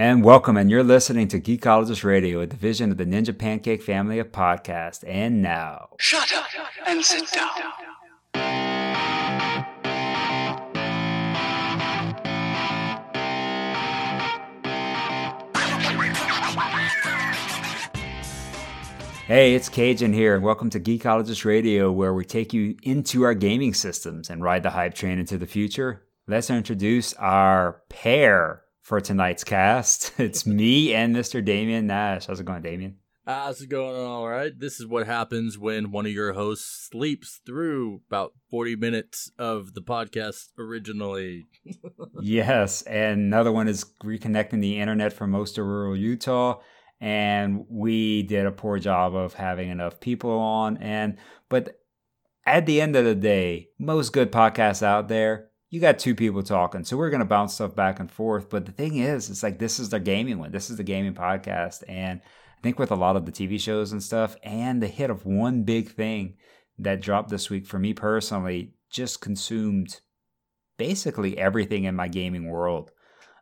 And welcome, and you're listening to Geekologist Radio, a division of the Ninja Pancake family of podcasts. And now, Shut up and sit down. hey, it's Cajun here, and welcome to Geekologist Radio, where we take you into our gaming systems and ride the hype train into the future. Let's introduce our pair for tonight's cast. It's me and Mr. Damian Nash. How's it going, Damian? How's it going? All right. This is what happens when one of your hosts sleeps through about 40 minutes of the podcast originally. yes, and another one is reconnecting the internet for most of rural Utah. And we did a poor job of having enough people on. And but at the end of the day, most good podcasts out there, you got two people talking. So we're gonna bounce stuff back and forth. But the thing is, it's like this is the gaming one. This is the gaming podcast. And I think with a lot of the TV shows and stuff, and the hit of one big thing that dropped this week for me personally, just consumed basically everything in my gaming world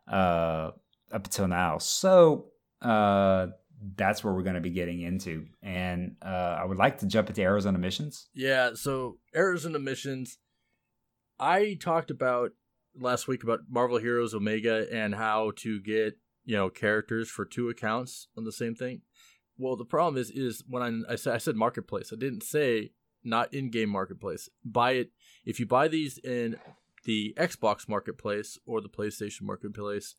uh, up until now. So uh, that's where we're going to be getting into. And uh, I would like to jump into Arizona missions. Yeah. So, Arizona missions, I talked about last week about Marvel Heroes Omega and how to get, you know, characters for two accounts on the same thing. Well, the problem is, is when I, I said I said marketplace, I didn't say not in-game marketplace. Buy it if you buy these in the Xbox marketplace or the PlayStation marketplace.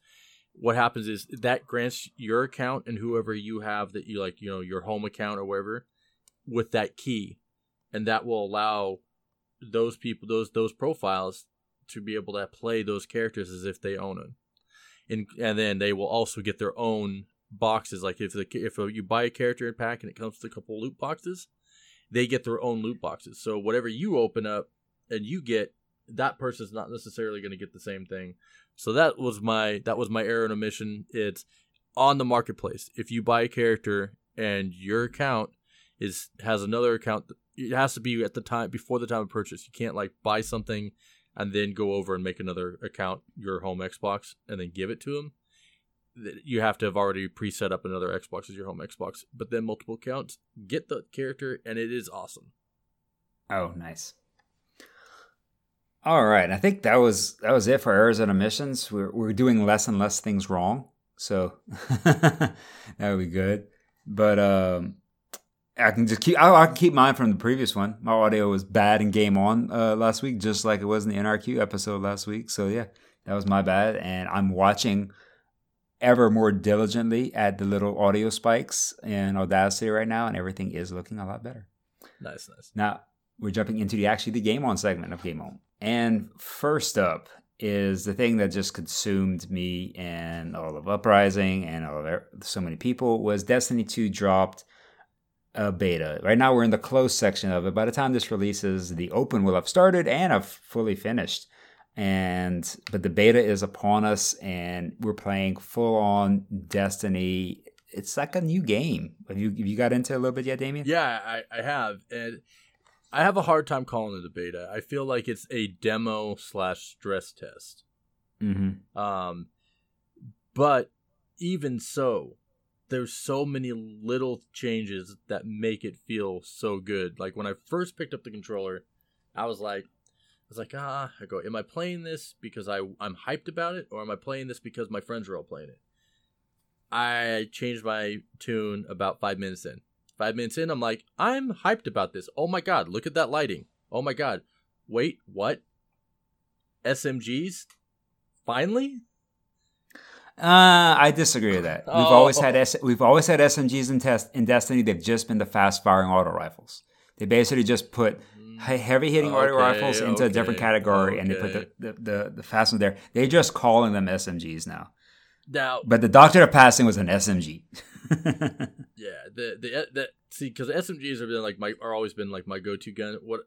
What happens is that grants your account and whoever you have that you like, you know, your home account or whatever, with that key, and that will allow those people, those those profiles, to be able to play those characters as if they own them, and and then they will also get their own boxes. Like if the if you buy a character in pack and it comes with a couple loot boxes, they get their own loot boxes. So whatever you open up and you get, that person's not necessarily going to get the same thing. So that was my that was my error in omission. It's on the marketplace. If you buy a character and your account is has another account, it has to be at the time before the time of purchase. You can't like buy something and then go over and make another account your home Xbox and then give it to them you have to have already preset up another Xbox as your home Xbox, but then multiple accounts, get the character, and it is awesome. Oh, nice. All right, I think that was that was it for Arizona missions. We're we're doing less and less things wrong, so that would be good. But um, I can just keep I, I, can keep mine from the previous one. My audio was bad in game on uh, last week, just like it was in the NRQ episode last week. So yeah, that was my bad, and I'm watching ever more diligently at the little audio spikes in Audacity right now, and everything is looking a lot better. Nice, nice. Now we're jumping into the actually the game on segment of Game On. And first up is the thing that just consumed me and all of Uprising and all of so many people was Destiny 2 dropped a beta. Right now we're in the closed section of it. By the time this releases, the open will have started and have fully finished. And but the beta is upon us and we're playing full on destiny. It's like a new game. Have you have you got into it a little bit yet damian? Yeah i, I have. And i have a hard time calling it a beta. I feel like it's a demo slash stress test. Mm-hmm. um but even so there's so many little changes that make it feel so good like when i first picked up the controller i was like I was like, ah, I go, am I playing this because I I'm hyped about it, or am I playing this because my friends are all playing it? I changed my tune about five minutes in. Five minutes in, I'm like, I'm hyped about this. Oh my god, look at that lighting. Oh my god, wait, what? SMGs? Finally? Uh, I disagree with that. We've Oh. always had S- we've always had SMGs in test in Destiny. They've just been the fast firing auto rifles. They basically just put heavy hitting auto rifles into a different okay, category, and they put the, the, the, the fast ones there. They're just calling them SMGs now. Now, But the Doctor of Passing was an SMG. yeah, the the the see because SMGs have been like my are always been like my go to gun. What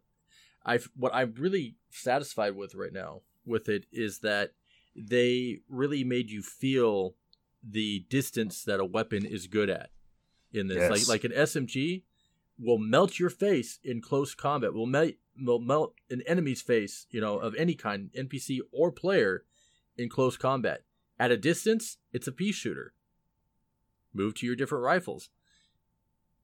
I what I'm really satisfied with right now with it is that they really made you feel the distance that a weapon is good at in this. Yes. Like like an SMG will melt your face in close combat. Will melt will melt an enemy's face, you know, of any kind, NPC or player, in close combat. At a distance, it's a pea shooter. Move to your different rifles.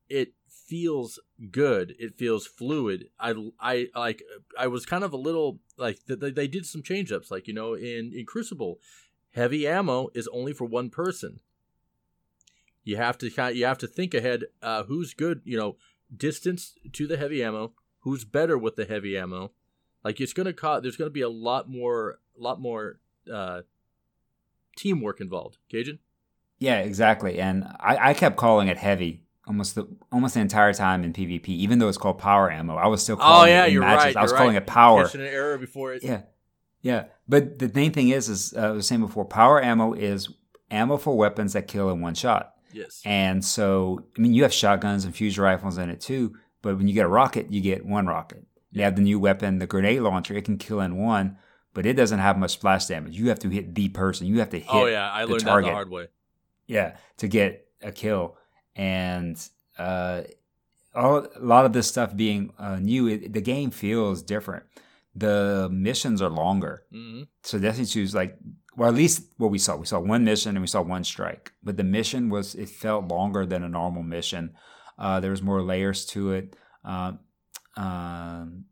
It feels good. It feels fluid. I, I like. I was kind of a little like they, they did some change ups. Like you know, in in Crucible, heavy ammo is only for one person. You have to. You have to think ahead. Uh, who's good? You know, distance to the heavy ammo. Who's better with the heavy ammo? Like it's gonna cost. There's gonna be a lot more. A lot more. Uh, teamwork involved. Cajun. Yeah, exactly. And I, I kept calling it heavy almost the almost the entire time in PvP, even though it's called power ammo. I was still calling oh yeah, it you're matches. right. I was calling right. it power. Catching an error before it. Yeah, yeah. But the main thing is, is uh, I was saying before, power ammo is ammo for weapons that kill in one shot. Yes. And so, I mean, you have shotguns and fusion rifles in it too. But when you get a rocket, you get one rocket. You have the new weapon, the grenade launcher. It can kill in one, but it doesn't have much splash damage. You have to hit the person. You have to hit. oh yeah, I the learned target. that the hard way. Yeah, to get a kill, and uh, all, a lot of this stuff being uh, new, it, the game feels different. The missions are longer, hmm so Destiny 2 is like, well, at least what we saw. We saw one mission and we saw one strike, but the mission was it felt longer than a normal mission. Uh, there was more layers to it. Um, um,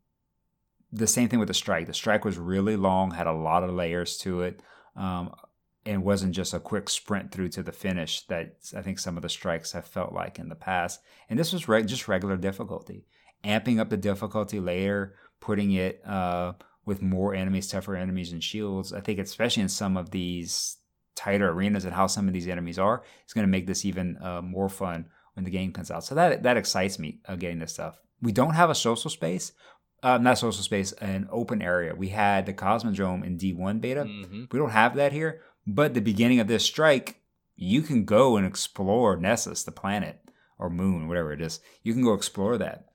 the same thing with the strike. The strike was really long, had a lot of layers to it. Um, and wasn't just a quick sprint through to the finish that I think some of the strikes have felt like in the past. And this was reg- just regular difficulty, amping up the difficulty layer, putting it uh, with more enemies, tougher enemies, and shields. I think especially in some of these tighter arenas and how some of these enemies are, it's going to make this even uh, more fun when the game comes out. So that that excites me uh, getting this stuff. We don't have a social space, uh, not social space, an open area. We had the Cosmodrome in D1 beta. hmm We don't have that here. But the beginning of this strike, you can go and explore Nessus, the planet, or moon, whatever it is. You can go explore that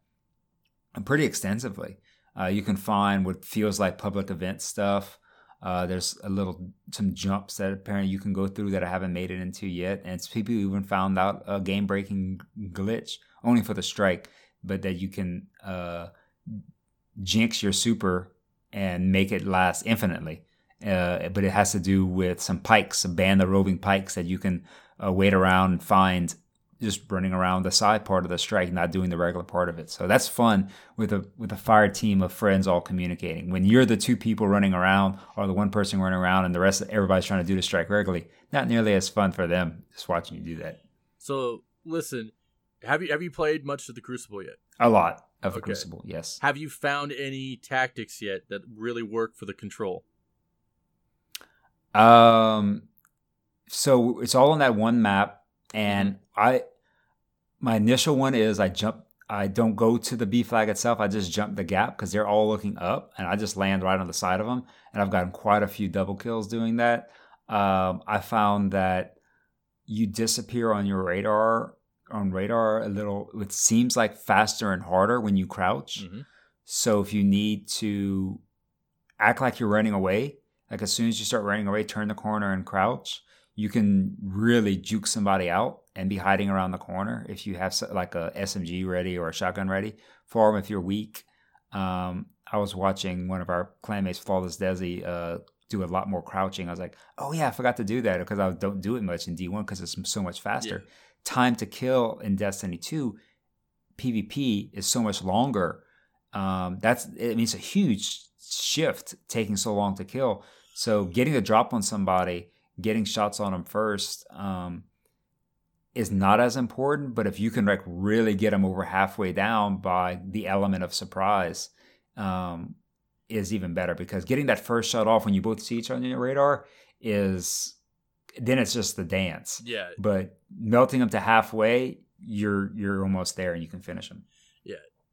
and pretty extensively. Uh, you can find what feels like public event stuff. Uh, there's a little some jumps that apparently you can go through that I haven't made it into yet, and it's people even found out a game breaking glitch only for the strike, but that you can uh, jinx your super and make it last infinitely. Uh, but it has to do with some pikes, a band of roving pikes that you can uh, wait around and find just running around the side part of the strike, not doing the regular part of it. So that's fun with a with a fire team of friends all communicating. When you're the two people running around or the one person running around and the rest of everybody's trying to do the strike regularly, not nearly as fun for them just watching you do that. So listen, have you have you played much of the Crucible yet? A lot of the Crucible, yes. Have you found any tactics yet that really work for the control? Um, so it's all on that one map, and I, my initial one is I jump. I don't go to the B flag itself. I just jump the gap because they're all looking up, and I just land right on the side of them. And I've gotten quite a few double kills doing that. Um, I found that you disappear on your radar on radar a little. It seems like faster and harder when you crouch. Mhm. So if you need to act like you're running away, like as soon as you start running away, turn the corner and crouch, you can really juke somebody out and be hiding around the corner if you have like a SMG ready or a shotgun ready for them if you're weak. Um, I was watching one of our clanmates, Flawless Desi, uh, do a lot more crouching. I was like, oh yeah, I forgot to do that because I don't do it much in D1 because it's so much faster. Time to kill in Destiny 2, PvP is so much longer. Um, that's I mean it's a huge shift taking so long to kill. So getting a drop on somebody, getting shots on them first, um, is not as important. But if you can like really get them over halfway down by the element of surprise, um, is even better because getting that first shot off when you both see each other on your radar is then it's just the dance. Yeah, But melting them to halfway, you're you're almost there and you can finish them.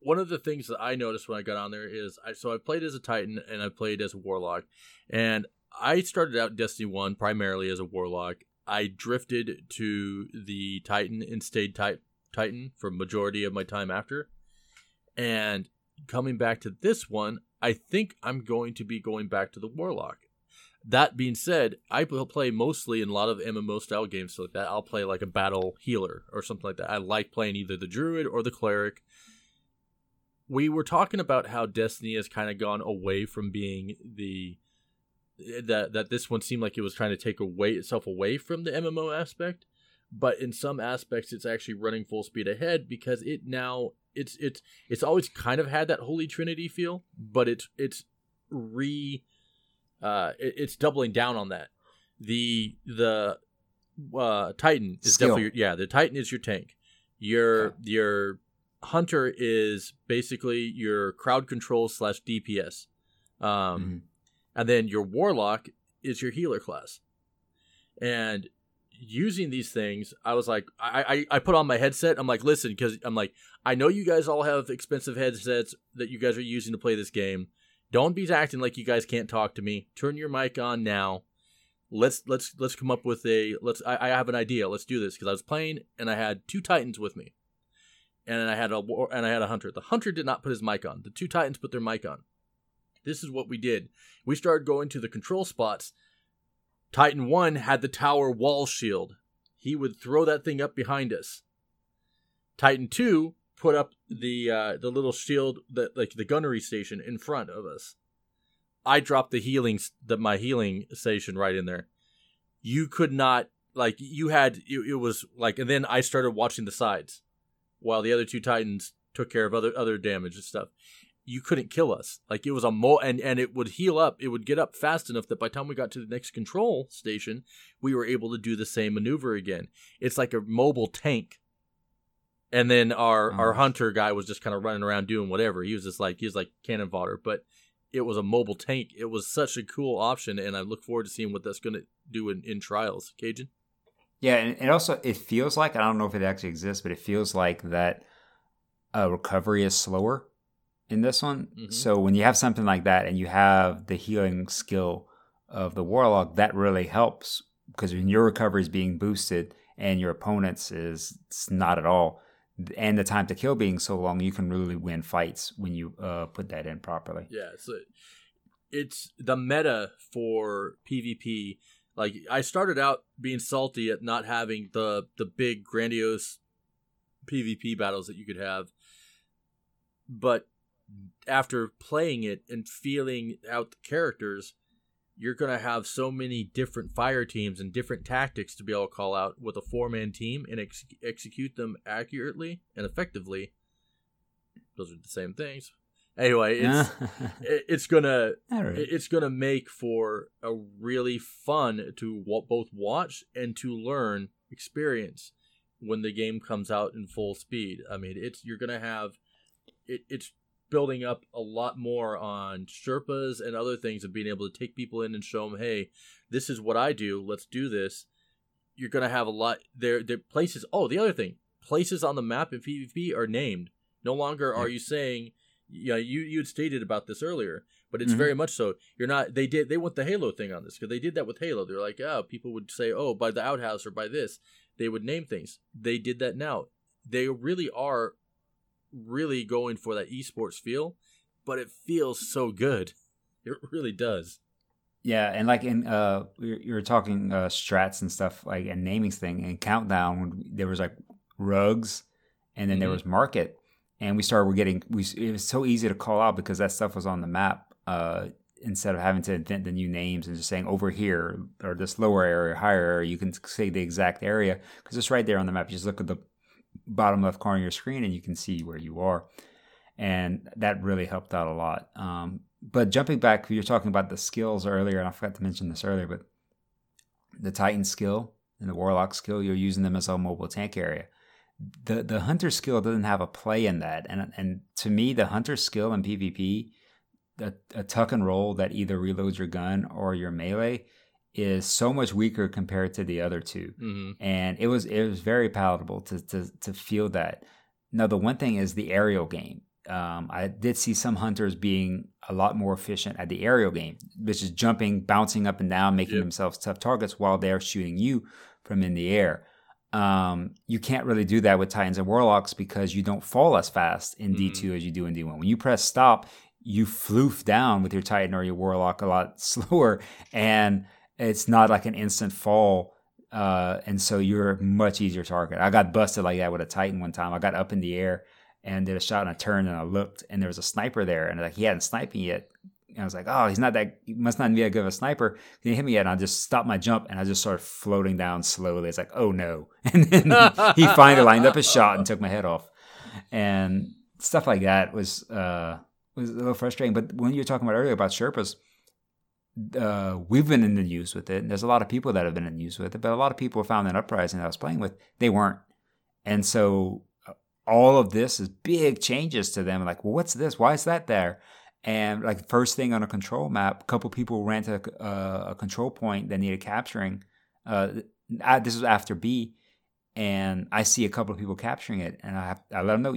One of the things that I noticed when I got on there is I so I played as a Titan and I played as a Warlock, and I started out Destiny One primarily as a Warlock. I drifted to the Titan and stayed tit- Titan for majority of my time after, and coming back to this one, I think I'm going to be going back to the Warlock. That being said, I will play mostly in a lot of MMO style games like that. I'll play like a battle healer or something like that. I like playing either the Druid or the Cleric we were talking about how Destiny has kind of gone away from being the that that this one seemed like it was trying to take away itself away from the MMO aspect, but in some aspects it's actually running full speed ahead because it now it's it's it's always kind of had that holy trinity feel, but it's it's re uh it, it's doubling down on that. The the uh Titan is Skill. definitely your, yeah, the Titan is your tank. Your Okay. your hunter is basically your crowd control slash DPS. Um Mhm. and then your warlock is your healer class. And using these things i was like i i, I put on my headset. I'm like listen because i'm like i know you guys all have expensive headsets that you guys are using to play this game. Don't be acting like you guys can't talk to me. Turn your mic on now. Let's let's let's come up with a let's i, I have an idea. Let's do this. Because i was playing and i had two titans with me and i had a and i had a hunter the hunter did not put his mic on the two titans put their mic on this is what we did we started going to the control spots. Titan 1 had the tower wall shield. He would throw that thing up behind us. Titan 2 put up the uh, the little shield that like the gunnery station in front of us. I dropped the healing the my healing station right in there. You could not like you had it, it was like and then I started watching the sides while the other two titans took care of other other damage and stuff you couldn't kill us. Like it was a mo and and it would heal up. It would get up fast enough that by the time we got to the next control station, we were able to do the same maneuver again. It's like a mobile tank. And then our mm. our Oh. hunter guy was just kind of running around doing whatever. He was just like he was like cannon fodder, but it was a mobile tank. It was such a cool option, and I look forward to seeing what that's going to do in, in trials. Cajun. Yeah, and it also it feels like I don't know if it actually exists, but it feels like that uh, recovery is slower in this one. Mhm. So when you have something like that and you have the healing skill of the warlock, that really helps because when your recovery is being boosted and your opponent's is not at all, and the time to kill being so long, you can really win fights when you uh, put that in properly. Yeah, so it's the meta for PvP. Like I started out being salty at not having the the big grandiose PvP battles that you could have, but after playing it and feeling out the characters, you're gonna have so many different fire teams and different tactics to be able to call out with a four man team and ex- execute them accurately and effectively. Those are the same things. Anyway, it's it's gonna right. it- it's gonna make for a really fun to both watch and to learn experience when the game comes out in full speed. I mean, it's you're gonna have it, it's building up a lot more on Sherpas and other things of being able to take people in and show them, hey, this is what I do. Let's do this. You're gonna have a lot there. There places. Oh, the other thing, places on the map in PvP are named. No longer are you saying, yeah, you you had stated about this earlier, but it's Mhm. very much so. You're not. They did. They want the Halo thing on this because they did that with Halo. They're like, oh, people would say, oh, by the outhouse or by this, they would name things. They did that now. They really are really going for that esports feel, but it feels so good. It really does. Yeah, and like in uh, you were talking uh, strats and stuff like and naming thing and countdown. There was like rugs, and then there Mhm. was market, and we started. We're getting we. It was so easy to call out because that stuff was on the map. Uh, instead of having to invent the new names and just saying over here or this lower area, higher area, you can say the exact area because it's right there on the map. You just look at the bottom left corner of your screen and you can see where you are, and that really helped out a lot. Um, but jumping back, you were talking about the skills earlier, and I forgot to mention this earlier, but the Titan skill and the Warlock skill, you're using them as a mobile tank area. The the Hunter skill doesn't have a play in that, and and to me, the Hunter skill in PvP, a, a tuck and roll that either reloads your gun or your melee, is so much weaker compared to the other two hmm and it was it was very palatable to to to feel that. Now the one thing is the aerial game. Um, I did see some hunters being a lot more efficient at the aerial game, which is jumping, bouncing up and down, making Yep. themselves tough targets while they're shooting you from in the air. Um, you can't really do that with Titans and Warlocks because you don't fall as fast in Mhm. D2 as you do in D1. When you press stop, you floof down with your Titan or your Warlock a lot slower, and it's not like an instant fall uh, and so you're a much easier target. I got busted like that with a Titan one time. I got up in the air and did a shot and a turn, and I looked, and there was a sniper there, and like he hadn't sniped me yet, I was like, oh, he's not that, he must not be that good of a sniper. He hit me yet. And I just stopped my jump and I just started floating down slowly. It's like, oh no. And then he finally lined up his shot and took my head off. And stuff like that was, uh, was a little frustrating. But when you were talking about earlier about Sherpas, uh, we've been in the news with it. And there's a lot of people that have been in the news with it, but a lot of people found that uprising that I was playing with, they weren't. And so uh, all of this is big changes to them. Like, well, what's this? Why is that there? And like first thing on a control map, a couple people ran to a, uh, a control point that needed capturing. Uh, this was after B, and I see a couple of people capturing it, and I have, I let them know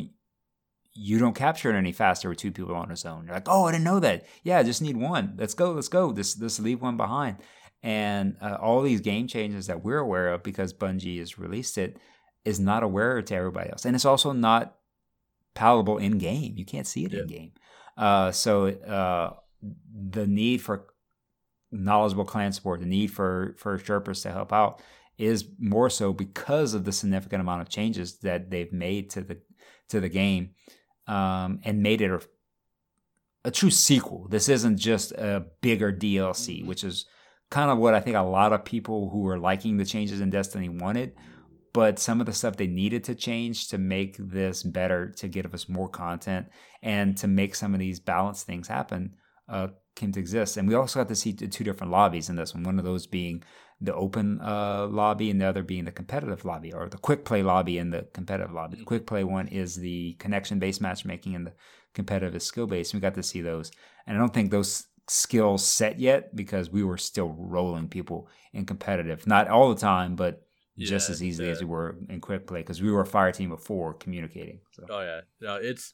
you don't capture it any faster with two people on a zone. You're like, oh, I didn't know that. Yeah, I just need one. Let's go. Let's go. Just just leave one behind. And uh, all these game changes that we're aware of because Bungie has released it is not aware to everybody else, and it's also not palatable in game. You can't see it in game. Uh, so uh, the need for knowledgeable clan support, the need for for Sherpas to help out, is more so because of the significant amount of changes that they've made to the to the game, um, and made it a, a true sequel. This isn't just a bigger DLC, mm-hmm. which is kind of what I think a lot of people who were liking the changes in Destiny wanted but some of the stuff they needed to change to make this better, to give us more content, and to make some of these balance things happen uh, came to exist. And we also got to see two different lobbies in this one. One of those being the open uh, lobby, and the other being the competitive lobby, or the quick play lobby and the competitive lobby. The quick play one is the connection based matchmaking, and the competitive is skill based. We got to see those, and I don't think those skills set yet because we were still rolling people in competitive, not all the time, but yeah, just as easily yeah. as we were in quick play because we were a fire team before communicating. So. Oh yeah, no, it's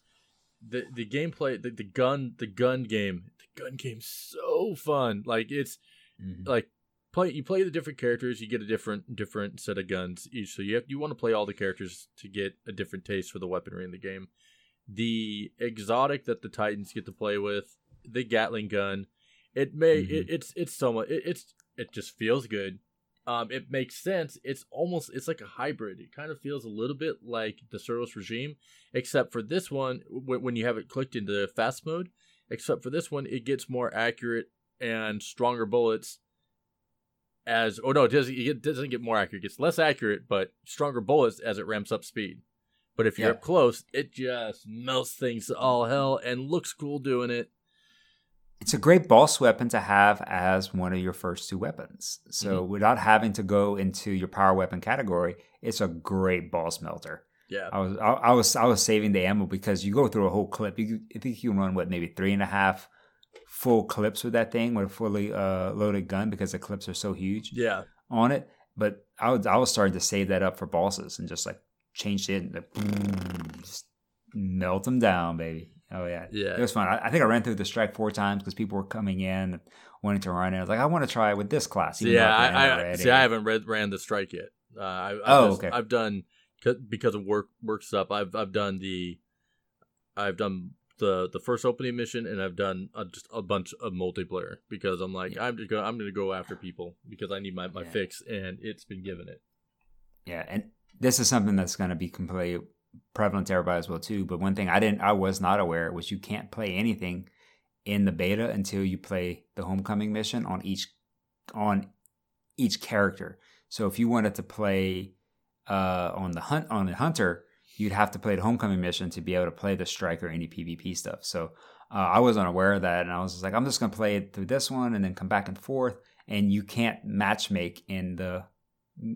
the the gameplay, the, the gun, the gun game, the gun game's so fun. Like it's mm-hmm. like play you play the different characters, you get a different different set of guns each. So you have you want to play all the characters to get a different taste for the weaponry in the game. The exotic that the Titans get to play with, the Gatling gun, it may mm-hmm. it, it's it's so much it, it's it just feels good um, it makes sense. It's almost it's like a hybrid. It kind of feels a little bit like the Cerberus regime, except for this one when, when you have it clicked into fast mode. Except for this one, it gets more accurate and stronger bullets. As oh no, it doesn't it doesn't get more accurate. It gets less accurate, but stronger bullets as it ramps up speed. But if you're yeah. up close, it just melts things to all hell and looks cool doing it it's a great boss weapon to have as one of your first two weapons. So mm-hmm. without having to go into your power weapon category, it's a great boss melter. Yeah, I was I, I, was I was saving the ammo because you go through a whole clip. You I think you can run what maybe three and a half full clips with that thing with a fully uh, loaded gun because the clips are so huge. Yeah, on it. But I was I was starting to save that up for bosses and just like change it and like, just melt them down, baby. Oh yeah, yeah. It was fun. I, I think I ran through the strike four times because people were coming in wanting to run it. I was like, I want to try it with this class. Yeah, I, I see. I haven't read, ran the strike yet. Uh, I, I've oh, just, okay. I've done because of work work stuff. I've I've done the, I've done the the first opening mission, and I've done a, just a bunch of multiplayer because I'm like yeah. I'm just gonna, I'm going to go after people because I need my my yeah. fix, and it's been given it. Yeah, and this is something that's going to be completely prevalent to everybody as well too. But one thing I didn't, I was not aware was you can't play anything in the beta until you play the homecoming mission on each on each character. So if you wanted to play uh, on the hunt on the hunter, you'd have to play the homecoming mission to be able to play the strike or any PvP stuff. So uh, I was unaware of that, and I was just like, I'm just gonna play it through this one and then come back and forth. And you can't match make in the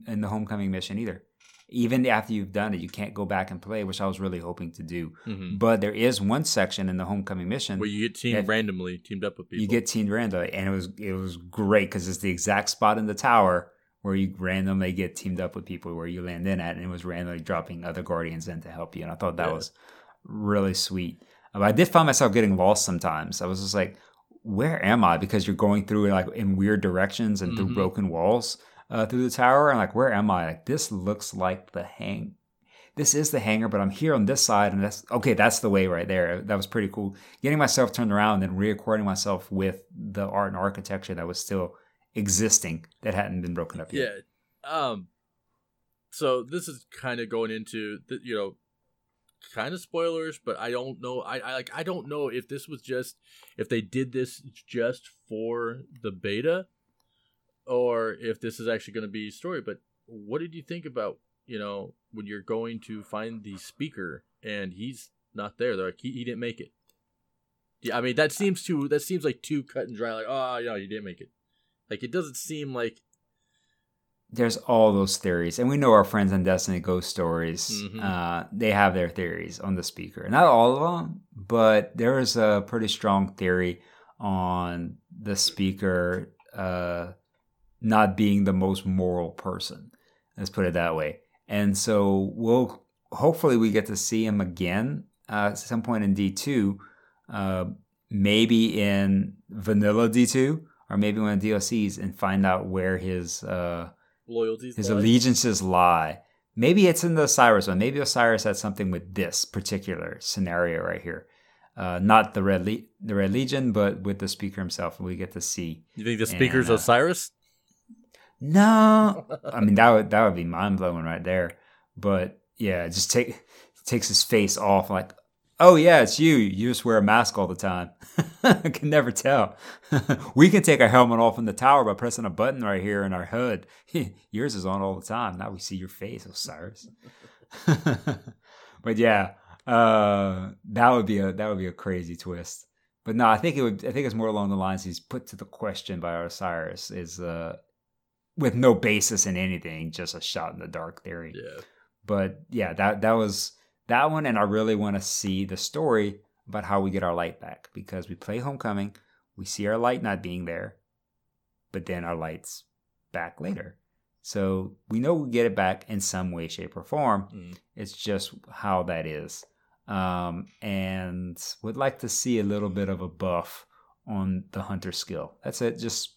in the homecoming mission either even after you've done it, you can't go back and play, which I was really hoping to do. Mm-hmm. But there is one section in the homecoming mission where you get teamed randomly, teamed up with people. You get teamed randomly, and it was it was great because it's the exact spot in the tower where you randomly get teamed up with people where you land in at, and it was randomly dropping other guardians in to help you, and I thought that yeah. was really sweet. But I did find myself getting lost sometimes. I was just like, "Where am I?" Because you're going through like in weird directions and mm-hmm. through broken walls uh, through the tower. And like, where am I? Like, this looks like the hang. This is the hangar, but I'm here on this side, and that's okay. That's the way right there. That was pretty cool. Getting myself turned around and then reacquainting myself with the art and architecture that was still existing that hadn't been broken up yet. Yeah. Um. So this is kind of going into the, you know, kind of spoilers, but I don't know. I, I like I don't know if this was just if they did this just for the beta, or if this is actually going to be a story. But what did you think about you know when you're going to find the speaker and he's not there? They're like he, he didn't make it. Yeah, I mean that seems too that seems like too cut and dry. Like oh no, you didn't make it. Like it doesn't seem like there's all those theories, and we know our friends on Destiny Ghost Stories. Mhm. Uh, they have their theories on the speaker. Not all of them, but there is a pretty strong theory on the speaker uh, not being the most moral person. Let's put it that way. And so we'll hopefully we get to see him again uh, at some point in D two, uh, maybe in vanilla D two, or maybe one of the DLCs, and find out where his uh, loyalties. his lie. allegiances lie. Maybe it's in the Osiris one. Maybe Osiris had something with this particular scenario right here. Uh, not the Red Le- the Red Legion, but with the speaker himself. We get to see. You think the speaker's And, uh, Osiris? No, I mean that would that would be mind blowing right there. But yeah, just take takes his face off like, oh yeah, it's you. You just wear a mask all the time. I can never tell. we can take our helmet off in the tower by pressing a button right here in our hood. Yours is on all the time. Now we see your face, Osiris. but yeah, uh, that would be a that would be a crazy twist. But no, I think it would. I think it's more along the lines he's put to the question by Osiris is uh, with no basis in anything, just a shot in the dark theory. Yeah. But yeah, that that was that one, and I really want to see the story about how we get our light back because we play Homecoming, we see our light not being there, but then our light's back later. So we know we get it back in some way, shape, or form. Mm. It's just how that is. Um, and would like to see a little bit of a buff on the hunter skill. That's it. Just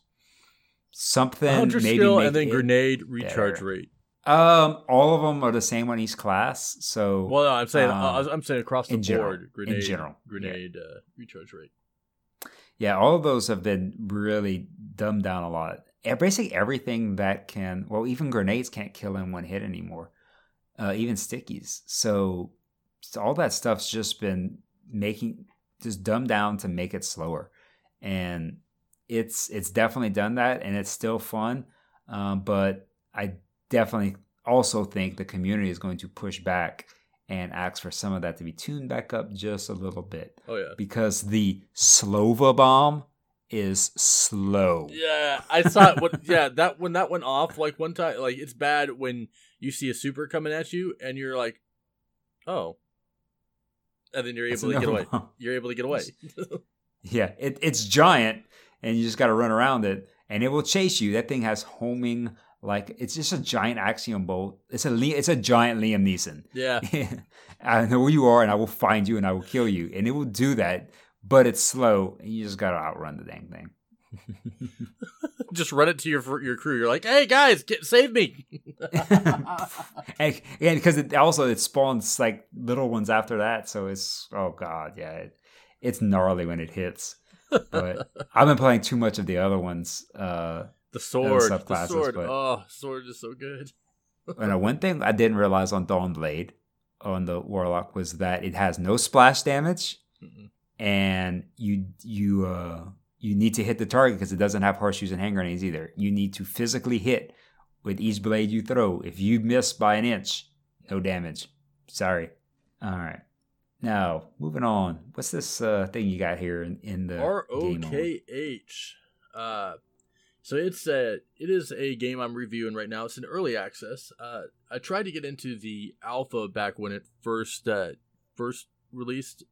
something. Hunter maybe skill make and then grenade recharge better. rate. Um, all of them are the same on each class. So Well, no, I'm saying Um, I'm saying across the in general. board. In Grenade, general, yeah. grenade uh, recharge rate. yeah, all of those have been really dumbed down a lot. Basically, everything that can, well, even grenades can't kill in one hit anymore. Uh, even stickies. So, so all that stuff's just been making just dumbed down to make it slower, and it's it's definitely done that, and it's still fun. Um, but I definitely also think the community is going to push back and ask for some of that to be tuned back up just a little bit Oh yeah. because the Nova bomb is slow. Yeah, I saw it. When, yeah, that when that went off, like one time, like it's bad when you see a super coming at you and you're like, oh, and then you're That's able to get away. bomb. You're able to get away. Yeah, it, it's giant, and you just got to run around it, and it will chase you. That thing has homing like it's just a giant axion bolt. It's a it's a giant Liam Neeson. yeah, I know where you are, and I will find you, and I will kill you, and it will do that. But it's slow, and you just got to outrun the dang thing. just run it to your your crew. You're like, hey guys, get save me. and because it also it spawns like little ones after that, so it's oh god, yeah, it, it's gnarly when it hits. But I've been playing too much of the other ones. Uh, The sword, the sword. but- Oh, sword is so good. and uh, one thing I didn't realize on Dawn Blade on the Warlock was that it has no splash damage, Mm-mm. and you you uh you need to hit the target because it doesn't have horseshoes and hand grenades either. You need to physically hit with each blade you throw. If you miss by an inch, no damage. Sorry. All right. Now moving on. What's this uh, thing you got here in, in the R O? K H. Uh, so it's a it is a game I'm reviewing right now. It's an early access. Uh, I tried to get into the alpha back when it first uh, first released,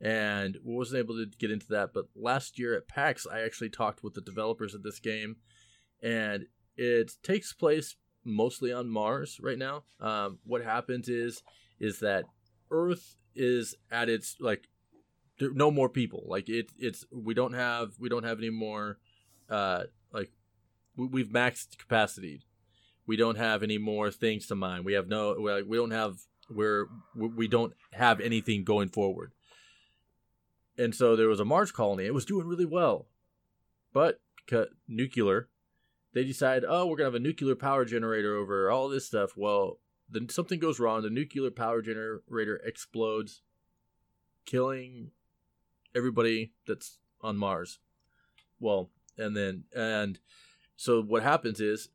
and wasn't able to get into that. But last year at PAX, I actually talked with the developers of this game, and it takes place mostly on Mars right now. Um, what happens is is that Earth is at its like there, no more people. Like it it's we don't have we don't have any more uh like we, we've maxed capacity. We don't have any more things to mine. We have no we we don't have we're we we don't have anything going forward. And so there was a mars colony. It was doing really well. But ca- nuclear they decide oh we're gonna have a nuclear power generator over all this stuff. Well then something goes wrong. The nuclear power generator explodes, killing everybody that's on Mars. Well, and then and so what happens is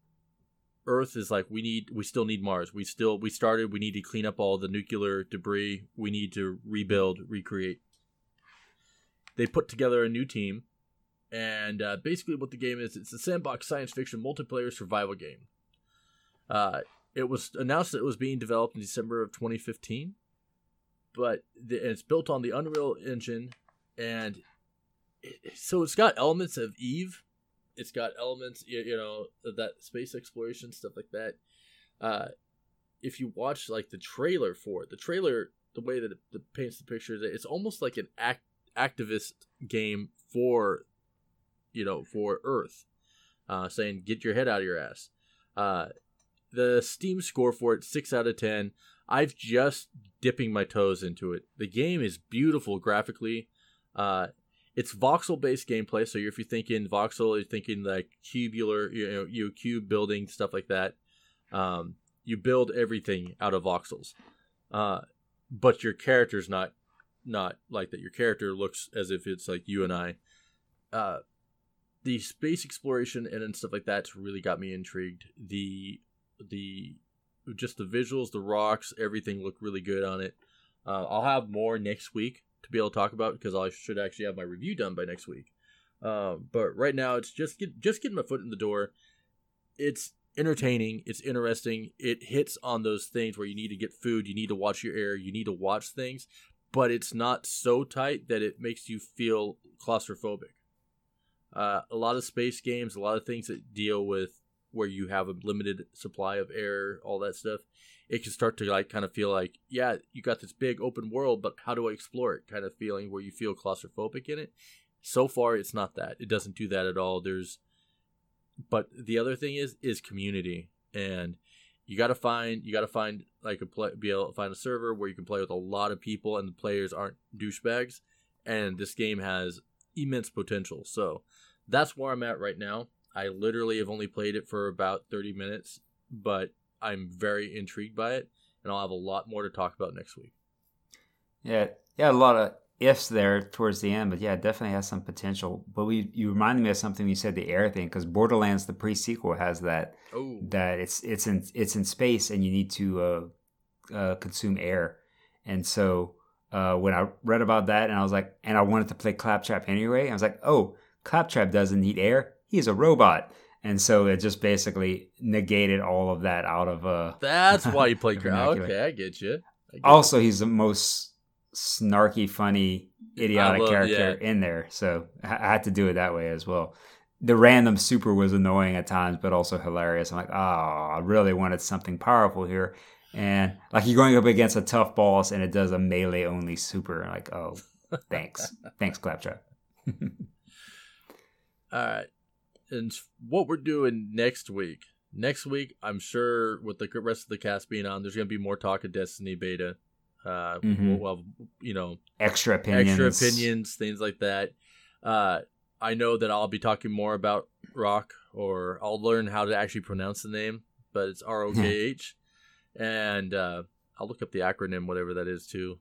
Earth is like we need we still need Mars. We still we started we need to clean up all the nuclear debris. We need to rebuild, recreate. They put together a new team and uh, basically what the game is it's a sandbox science fiction multiplayer survival game. Uh, it was announced that it was being developed in December of 2015, but the, it's built on the Unreal Engine, and it, so it's got elements of Eve. It's got elements, you, you know, that space exploration stuff like that. Uh, if you watch like the trailer for it, the trailer, the way that it, it paints the picture, it's almost like an act, activist game for, you know, for Earth, uh, saying get your head out of your ass. Uh, the Steam score for it six out of ten. I've just dipping my toes into it. The game is beautiful graphically. Uh, it's voxel based gameplay. So if you're thinking voxel, you're thinking like cubular, you know, you cube building stuff like that. Um, you build everything out of voxels, uh, but your character's not not like that. Your character looks as if it's like you and I. Uh, the space exploration and stuff like that's really got me intrigued. The the just the visuals, the rocks, everything look really good on it. Uh, I'll have more next week to be able to talk about because I should actually have my review done by next week. Uh, but right now, it's just get just getting my foot in the door. It's entertaining. It's interesting. It hits on those things where you need to get food, you need to watch your air, you need to watch things, but it's not so tight that it makes you feel claustrophobic. Uh, a lot of space games, a lot of things that deal with where you have a limited supply of air, all that stuff, it can start to like kind of feel like, yeah, you got this big open world, but how do I explore it? Kind of feeling where you feel claustrophobic in it. So far, it's not that. It doesn't do that at all. There's, but the other thing is is community, and you got to find you got to find like a play, be able to find a server where you can play with a lot of people and the players aren't douchebags. And this game has immense potential. So that's where I'm at right now. I literally have only played it for about 30 minutes, but I'm very intrigued by it, and I'll have a lot more to talk about next week. Yeah, yeah, a lot of ifs there towards the end, but yeah, it definitely has some potential. But we, you reminded me of something you said the air thing because Borderlands the pre sequel has that Oh, that it's it's in it's in space and you need to uh, uh, consume air, and so uh, when I read about that and I was like, and I wanted to play Claptrap anyway, I was like, oh, Claptrap doesn't need air; he's a robot. And so it just basically negated all of that out of uh that's why you play vernacular. Okay, I get you. I get also he's the most snarky funny idiotic love- character yeah. in there so i I had to do it that way as well the random super was annoying at times but also hilarious i'm like oh i really wanted something powerful here and like you're going up against a tough boss and it does a melee only super like oh thanks thanks claptrap All right. And what we're doing next week. Next week, I'm sure with the rest of the cast being on, there's going to be more talk of Destiny beta. Uh, Mhm. we'll, have, you know, extra opinions extra opinions, things like that. Uh, I know that I'll be talking more about Rock, or I'll learn how to actually pronounce the name, but it's R O K H. And uh, I'll look up the acronym, whatever that is, too.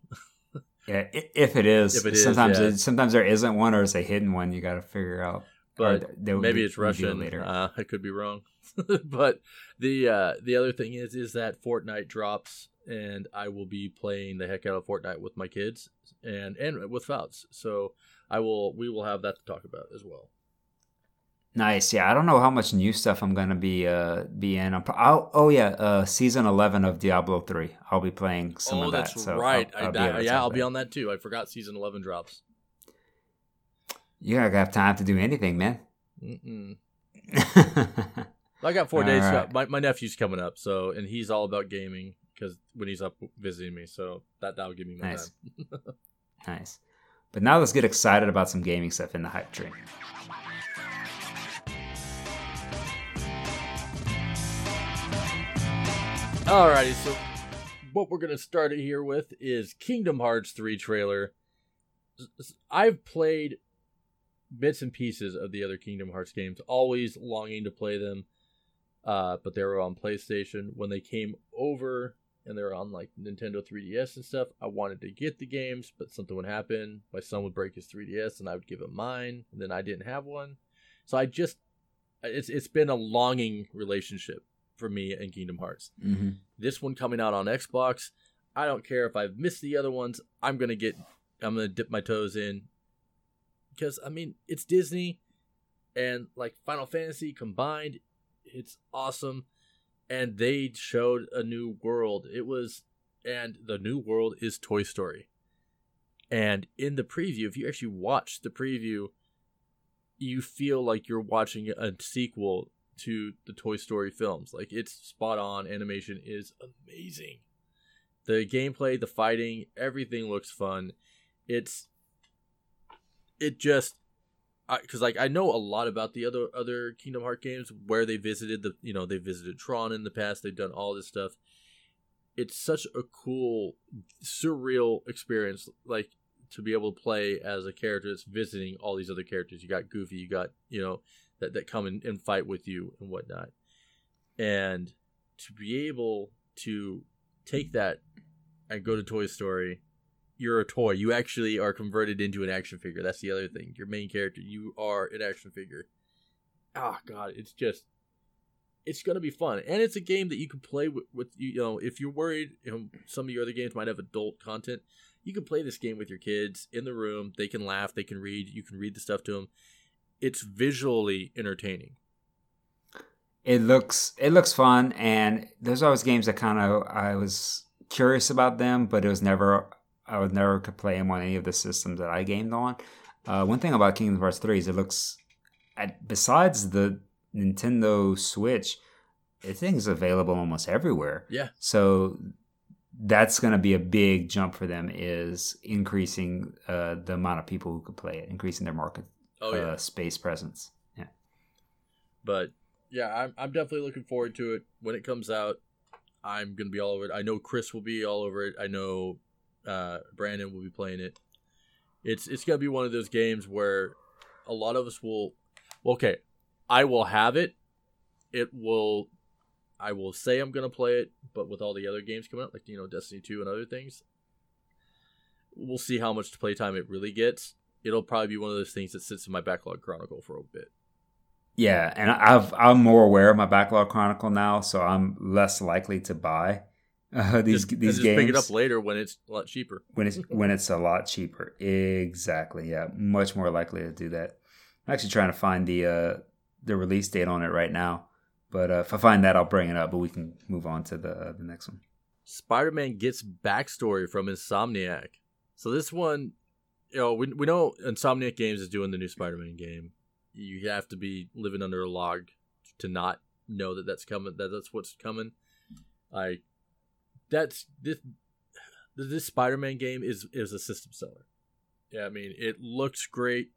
yeah if it is If it is, sometimes yeah. it, sometimes there isn't one or it's a hidden one you got to figure out But maybe it's Russian. later Uh, I could be wrong. but the uh, the other thing is is that Fortnite drops, and I will be playing the heck out of Fortnite with my kids and and with Fouts. So I will we will have that to talk about as well. Nice. Yeah, I don't know how much new stuff I'm gonna be uh be in. I'm I'll, oh yeah, uh season eleven of Diablo three. I'll be playing some oh, of that. Oh, that's so right. I'll, I'll I- yeah, I'll be on that too. I forgot season eleven drops. You gotta have time to do anything, man. Mm-mm. I got four All days. right. My my nephew's coming up, so and he's all about gaming because when he's up visiting me, so that that'll give me my Nice. time. nice. But now let's get excited about some gaming stuff in the hype train. Alrighty, so what we're gonna start it here with is Kingdom Hearts 3 trailer. I've played bits and pieces of the other Kingdom Hearts games, always longing to play them. Uh, but they were on PlayStation. When they came over and they're on like Nintendo 3DS and stuff. I wanted to get the games, but something would happen. My son would break his 3DS, and I would give him mine, and then I didn't have one. So I just it's it's been a longing relationship for me and Kingdom Hearts. Mm-hmm. This one coming out on Xbox, I don't care if I've missed the other ones. I'm gonna get, I'm gonna dip my toes in, because I mean it's Disney, and like Final Fantasy combined, it's awesome, and they showed a new world. It was, and the new world is Toy Story, and in the preview, if you actually watch the preview, you feel like you're watching a sequel to the Toy Story films. Like it's spot on. Animation is amazing. The gameplay, the fighting, everything looks fun. It's it just because like I know a lot about the other other Kingdom Heart games where they visited the you know they visited Tron in the past. They've done all this stuff. It's such a cool, surreal experience. Like to be able to play as a character that's visiting all these other characters. You got Goofy, you got you know that that come in and fight with you and whatnot, and to be able to take that and go to Toy Story, you're a toy. You actually are converted into an action figure. That's the other thing. Your main character, you are an action figure. Oh, God, it's just it's gonna be fun, and it's a game that you can play with. with you know, if you're worried, you know, some of your other games might have adult content you can play this game with your kids in the room. They can laugh, they can read, you can read the stuff to them. It's visually entertaining. It looks it looks fun, and there's always games that kind of I was curious about them, but it was never I would never could play them on any of the systems that I gamed on. Uh, one thing about Kingdom Hearts three is it looks, at, besides the Nintendo Switch, it think is available almost everywhere. Yeah. So that's going to be a big jump for them is increasing uh, the amount of people who could play it, increasing their market oh, yeah. uh, space presence. Yeah. But yeah, I'm, I'm definitely looking forward to it when it comes out. I'm going to be all over it. I know Chris will be all over it. I know uh, Brandon will be playing it. It's it's to be one of those games where a lot of us will. Okay, I will have it. It will I will say I'm gonna play it, but with all the other games coming out, like you know Destiny two and other things, we'll see how much playtime it really gets. It'll probably be one of those things that sits in my backlog chronicle for a bit. Yeah, and I've I'm more aware of my backlog chronicle now, so I'm less likely to buy uh, these just, these just games. Pick it up later when it's a lot cheaper. When it's when it's a lot cheaper, exactly. Yeah, much more likely to do that. I'm actually trying to find the uh, the release date on it right now. But uh, if I find that, I'll bring it up. But we can move on to the uh, the next one. Spider Man gets backstory from Insomniac. So this one, you know, we we know Insomniac Games is doing the new Spider Man game. You have to be living under a log to not know that that's coming. That that's what's coming. Like that's this this Spider Man game is is a system seller. Yeah, I mean it looks great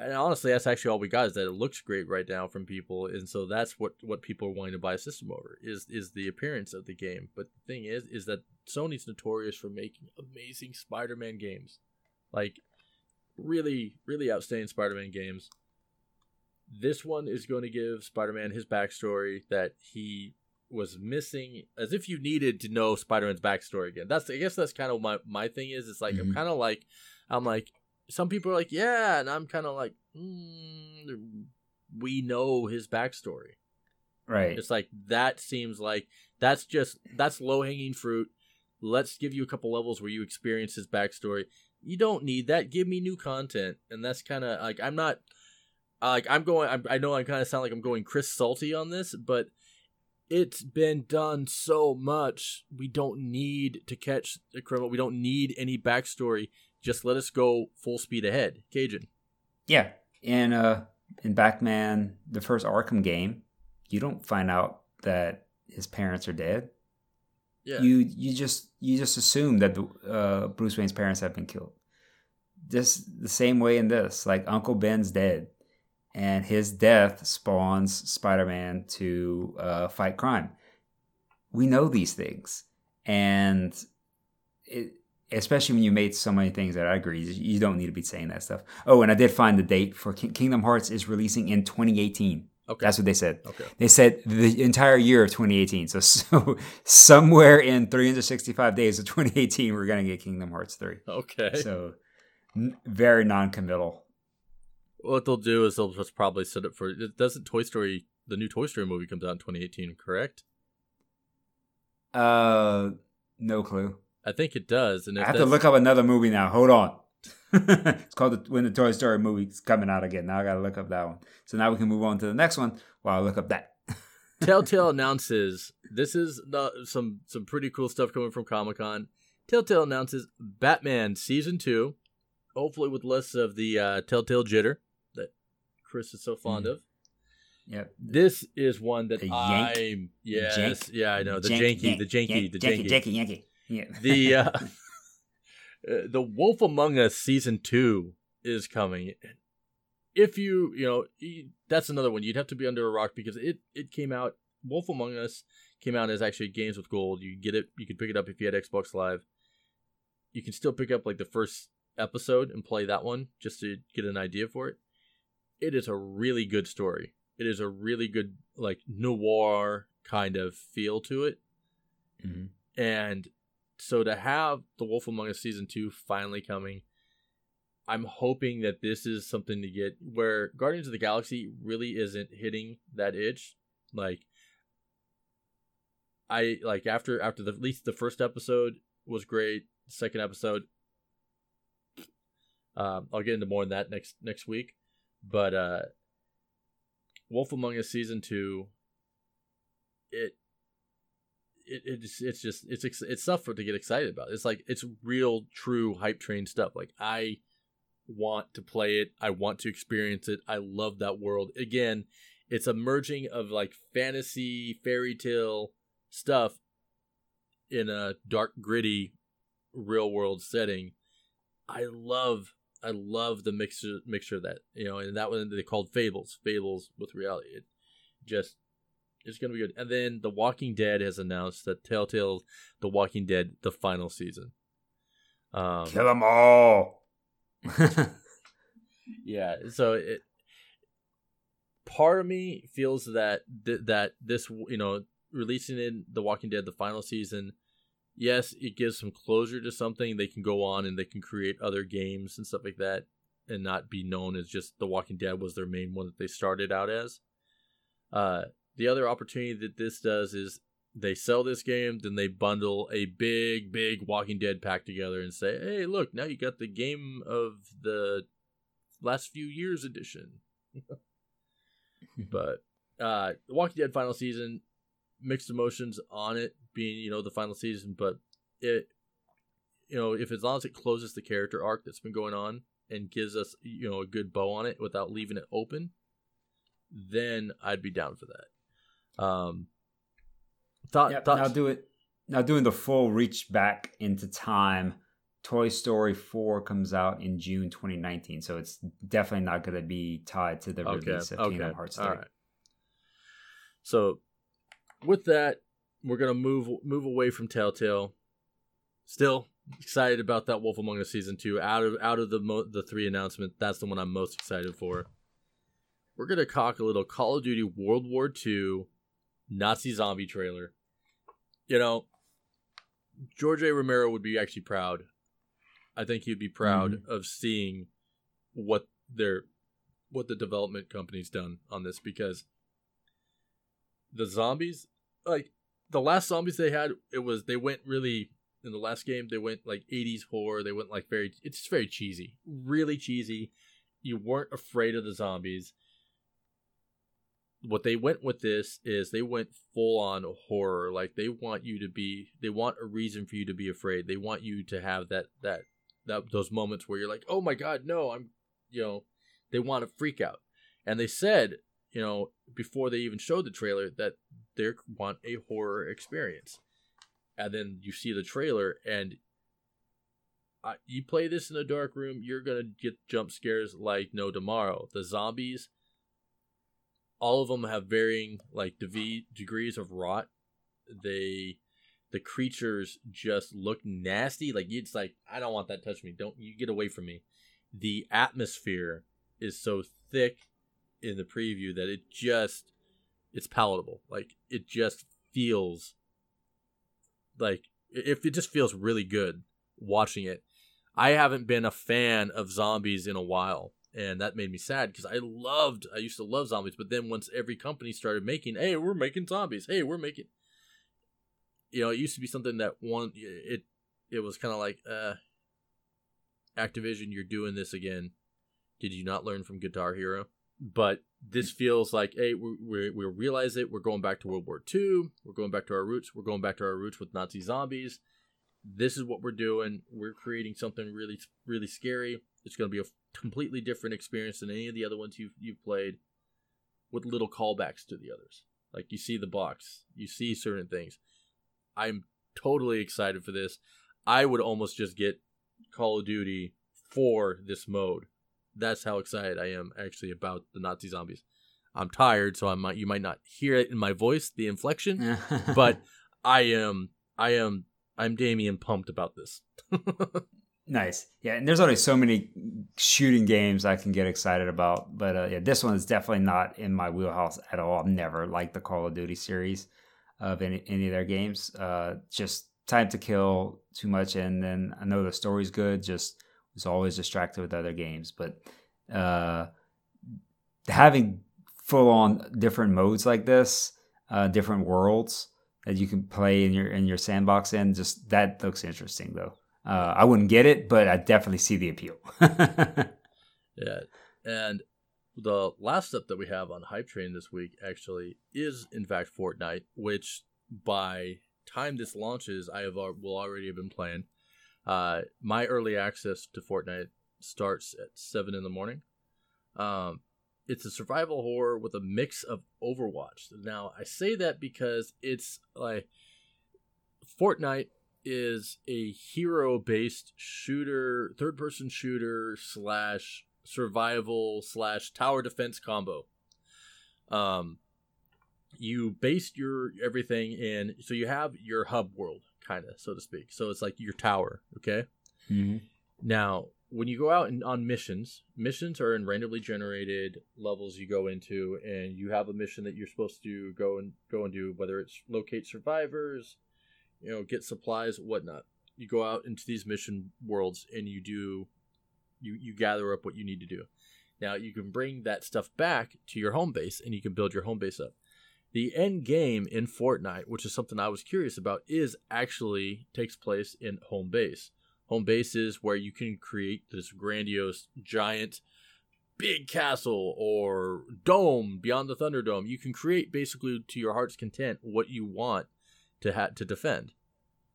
and honestly, that's actually all we got is that it looks great right now from people, and so that's what what people are wanting to buy a system over is is the appearance of the game. But the thing is, is that Sony's notorious for making amazing Spider-Man games, like really really outstanding Spider-Man games. This one is going to give Spider-Man his backstory that he was missing, as if you needed to know Spider-Man's backstory again. That's I guess that's kind of my my thing is. It's like mm-hmm. I'm kind of like I'm like some people are like, yeah, and I'm kind of like, mm, we know his backstory. Right. It's like that seems like that's just that's low hanging fruit. Let's give you a couple levels where you experience his backstory. You don't need that. Give me new content, and that's kind of like I'm not like I'm going. I'm, I know I kind of sound like I'm going Chris Salty on this, but it's been done so much. We don't need to catch the criminal. We don't need any backstory just let us go full speed ahead. Cajun. Yeah. In uh in Batman, the first Arkham game, you don't find out that his parents are dead. Yeah. You you just you just assume that the, uh, Bruce Wayne's parents have been killed. Just the same way in this, like Uncle Ben's dead, and his death spawns Spider-Man to uh, fight crime. We know these things, and it, especially when you made so many things that I agree, you don't need to be saying that stuff. Oh, and I did find the date for Kingdom Hearts is releasing in 2018. Okay. That's what they said. okay. They said the entire year of 2018. So, so somewhere in 365 days of 2018, we're gonna get Kingdom Hearts 3. Okay. So n- very non-committal. What they'll do is they'll just probably set it for. It doesn't Toy Story the new Toy Story movie comes out in 2018, correct? Uh, no clue. I think it does. And I have to look up another movie now. Hold on. it's called the, when the Toy Story movie's coming out again. Now I gotta look up that one. So now we can move on to the next one while I look up that. Telltale announces this is the, some some pretty cool stuff coming from Comic Con. Telltale announces Batman season two, hopefully with less of the uh, Telltale jitter Chris is so fond Mm. of. Yep. This is one that The? I'm yes, Jank? yeah, I know the Janky, janky, yank, the janky, yank, the janky, janky, janky. Yeah. the uh, uh, the Wolf Among Us season two is coming. If you you know that's another one you'd have to be under a rock because it it came out Wolf Among Us came out as actually games with gold. You get it you could pick it up if you had Xbox Live. You can still pick up like the first episode and play that one just to get an idea for it. It is a really good story. It is a really good like noir kind of feel to it. Mhm. And so to have The Wolf Among Us season two finally coming, I'm hoping that this is something to get where Guardians of the Galaxy really isn't hitting that itch. Like I like after after the at least the first episode was great. Second episode, um, I'll get into more on that next next week. But uh, Wolf Among Us season two, it it, it's it's just it's it's stuff for to get excited about. It's like it's real, true hype train stuff. Like I want to play it. I want to experience it. I love that world. Again, it's a merging of like fantasy, fairy tale stuff in a dark, gritty, real world setting. I love I love the mixture mixture of that. You know, and that one they called Fables, Fables with reality. It just it's gonna be good. And then The Walking Dead has announced that Telltale The Walking Dead the final season. Um, Kill them all. yeah, so it part of me feels that th- that this you know releasing in The Walking Dead the final season, yes, it gives some closure to something. They can go on and they can create other games and stuff like that, and not be known as just The Walking Dead was their main one that they started out as. Uh, the other opportunity that this does is they sell this game, then they bundle a big, big Walking Dead pack together and say, "Hey, look, now you got the game of the last few years edition." but uh, the Walking Dead final season, mixed emotions on it being you know the final season, but it, you know, if as long as it closes the character arc that's been going on and gives us you know a good bow on it without leaving it open, then I'd be down for that. Um, thought, Yep, now do it. Now doing the full reach back into time. Toy Story 4 comes out in June 2019, so it's definitely not going to be tied to the okay, release of okay, Kingdom Hearts 3. all right. So, with that, we're gonna move move away from Telltale. Still excited about that Wolf Among Us season two. Out of out of the mo- the three announcements, that's the one I'm most excited for. We're gonna cock a little Call of Duty World War II Nazi zombie trailer. You know, George A. Romero would be actually proud. I think he'd be proud mm-hmm. of seeing what their what the development company's done on this because the zombies like the last zombies they had it was they went really in the last game they went like 80s horror they went like very it's very cheesy really cheesy. You weren't afraid of the zombies. What they went with this is they went full on horror like they want you to be they want a reason for you to be afraid they want you to have that that that those moments where you're like oh my god no i'm you know they want to freak out. And they said you know before they even showed the trailer that they want a horror experience. And then you see the trailer and uh, you play this in a dark room you're gonna get jump scares like no tomorrow. The zombies all of them have varying like dev- degrees of rot. They the creatures just look nasty like it's like i don't want that touch me. Don't you get away from me. The atmosphere is so thick in the preview that it just it's palatable. Like it just feels like if it just feels really good watching it. I haven't been a fan of zombies in a while, and that made me sad because I loved I used to love zombies, but then once every company started making, hey, we're making zombies, hey, we're making you know, it used to be something that one it it was kind of like uh Activision, you're doing this again. Did you not learn from Guitar Hero? But this feels like, hey, we, we, we realize it. We're going back to World War II. We're going back to our roots. We're going back to our roots with Nazi zombies. This is what we're doing. We're creating something really, really scary. It's going to be a completely different experience than any of the other ones you've, you've played with little callbacks to the others. Like you see the box, you see certain things. I'm totally excited for this. I would almost just get Call of Duty for this mode that's how excited I am actually about the Nazi zombies. I'm tired, so I might you might not hear it in my voice, the inflection, but I am I am I'm Damien pumped about this. nice, yeah. And there's only so many shooting games I can get excited about, but uh, yeah, this one is definitely not in my wheelhouse at all. I've never liked the Call of Duty series of any any of their games. Uh, just time to kill too much, and then I know the story's good. Just was always distracted with other games. But uh, having full on different modes like this, uh, different worlds that you can play in your in your sandbox in, just that looks interesting though. Uh, I wouldn't get it, but I definitely see the appeal. yeah, and the last step that we have on Hype Train this week actually is in fact Fortnite, which by time this launches, I have will already have been playing. Uh, my early access to Fortnite starts at seven in the morning. Um, it's a survival horror with a mix of Overwatch. Now, I say that because it's like Fortnite is a hero-based shooter, third-person shooter slash survival slash tower defense combo. Um, you base your everything in, so you have your hub world, kind of, so to speak. So it's like your tower, okay? Mm-hmm. Now, when you go out and on missions, missions are in randomly generated levels you go into, and you have a mission that you're supposed to go and go and do, whether it's locate survivors, you know, get supplies, whatnot. You go out into these mission worlds and you do, you you gather up what you need to do. Now you can bring that stuff back to your home base, and you can build your home base up the end game in Fortnite, which is something I was curious about, is actually takes place in home base. Home base is where you can create this grandiose, giant, big castle or dome beyond the Thunderdome. You can create basically to your heart's content what you want to ha- to defend.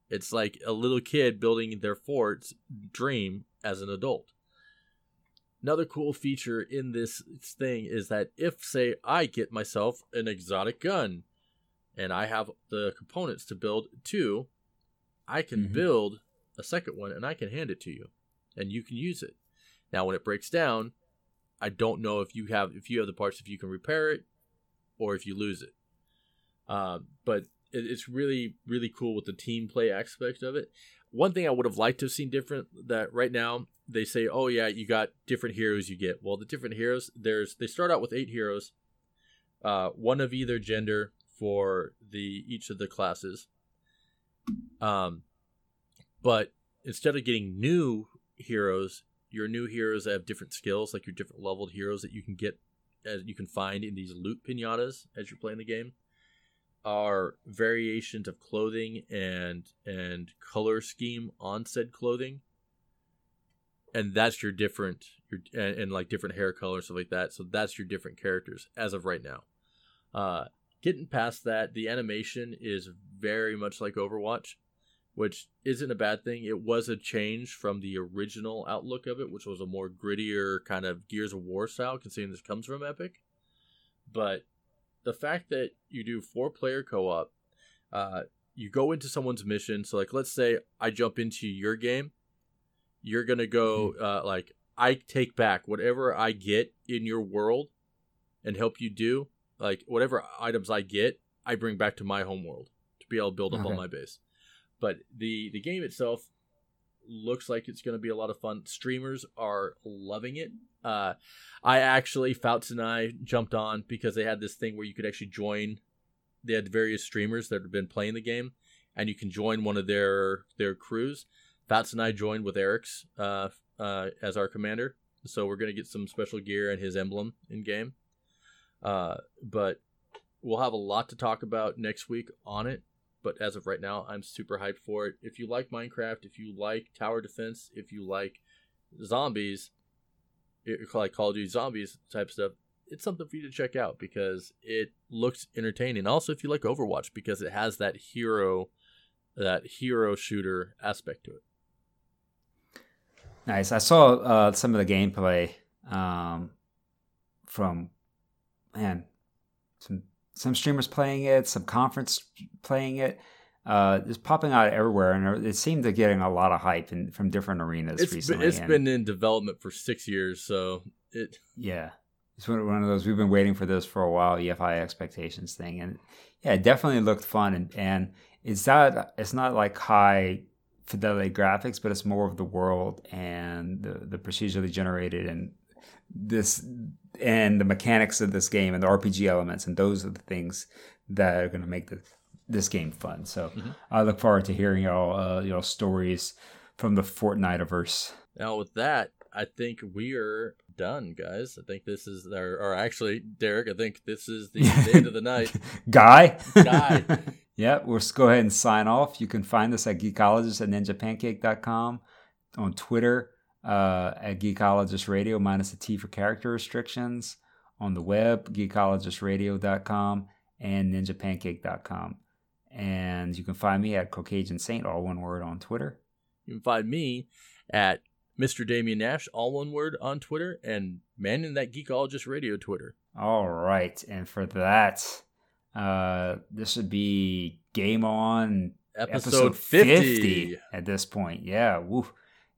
It's like a little kid building their fort's dream as an adult. Another cool feature in this thing is that if, say, I get myself an exotic gun and I have the components to build two, I can mm-hmm. build a second one and I can hand it to you and you can use it. Now, when it breaks down, I don't know if you have if you have the parts if you can repair it or if you lose it. Um, but it, it's really really cool with the team play aspect of it. One thing I would have liked to have seen different that right now they say, oh yeah, you got different heroes you get. Well, the different heroes there's they start out with eight heroes, uh, one of either gender for the each of the classes. Um, but instead of getting new heroes, your new heroes have different skills, like your different leveled heroes that you can get as you can find in these loot pinatas as you're playing the game are variations of clothing and and color scheme on said clothing. And that's your different your and, and, like different hair color stuff like that. So that's your different characters as of right now. Uh getting past that the animation is very much like overwatch which isn't a bad thing. It was a change from the original outlook of it which was a more grittier kind of gears of war style considering this comes from epic. But the fact that you do four player co-op uh you go into someone's mission so like let's say i jump into your game you're gonna go hmm. uh, like I take back whatever I get in your world and help you do like whatever items I get I bring back to my home world to be able to build up okay. on my base. But the the game itself looks like it's going to be a lot of fun. Streamers are loving it. Uh, I actually, Fouts and I jumped on because they had this thing where you could actually join. They had various streamers that have been playing the game, and you can join one of their their crews. Fouts and I joined with Eric's uh, uh, as our commander, so we're gonna get some special gear and his emblem in game. Uh, but we'll have a lot to talk about next week on it. But as of right now, I'm super hyped for it. If you like Minecraft, if you like tower defense, if you like zombies, like Call of Duty Zombies type stuff, it's something for you to check out because it looks entertaining. Also, if you like Overwatch, because it has that hero, that hero shooter aspect to it. Nice. I saw uh, some of the gameplay um, from man, some some streamers playing it, some conference playing it. Uh, it's popping out everywhere, and it seemed to getting a lot of hype in, from different arenas it's recently. Been, it's and, been in development for six years, so it. Yeah, it's one of those we've been waiting for this for a while. EFI expectations thing, and yeah, it definitely looked fun, and and it's not it's not like high fidelity graphics, but it's more of the world and the the procedurally generated and this and the mechanics of this game and the RPG elements, and those are the things that are going to make the, this game fun. So mm-hmm. I look forward to hearing y'all uh, y'all stories from the Fortnite Fortniteverse. Now with that, I think we are done, guys. I think this is our, or actually, Derek, I think this is the end of the night. Guy, guy. yeah, we'll just go ahead and sign off. You can find us at geekologist at ninjapancake.com, on Twitter uh, at Geekologist Radio, minus the T for character restrictions, on the web, geekologistradio.com and ninjapancake.com. And you can find me at Caucasian Saint, all one word, on Twitter. You can find me at Mr. Damian Nash, all one word on Twitter, and man in that Geekologist Radio Twitter. All right. And for that, uh, this would be Game On episode, episode 50. 50 at this point. Yeah. Woo.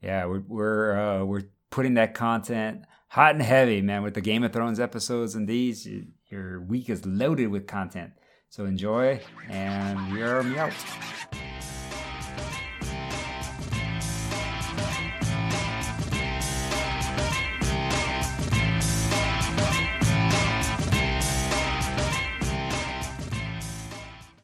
Yeah. We're, we're, uh, we're putting that content hot and heavy, man, with the Game of Thrones episodes and these. Your week is loaded with content. So enjoy, and we are out.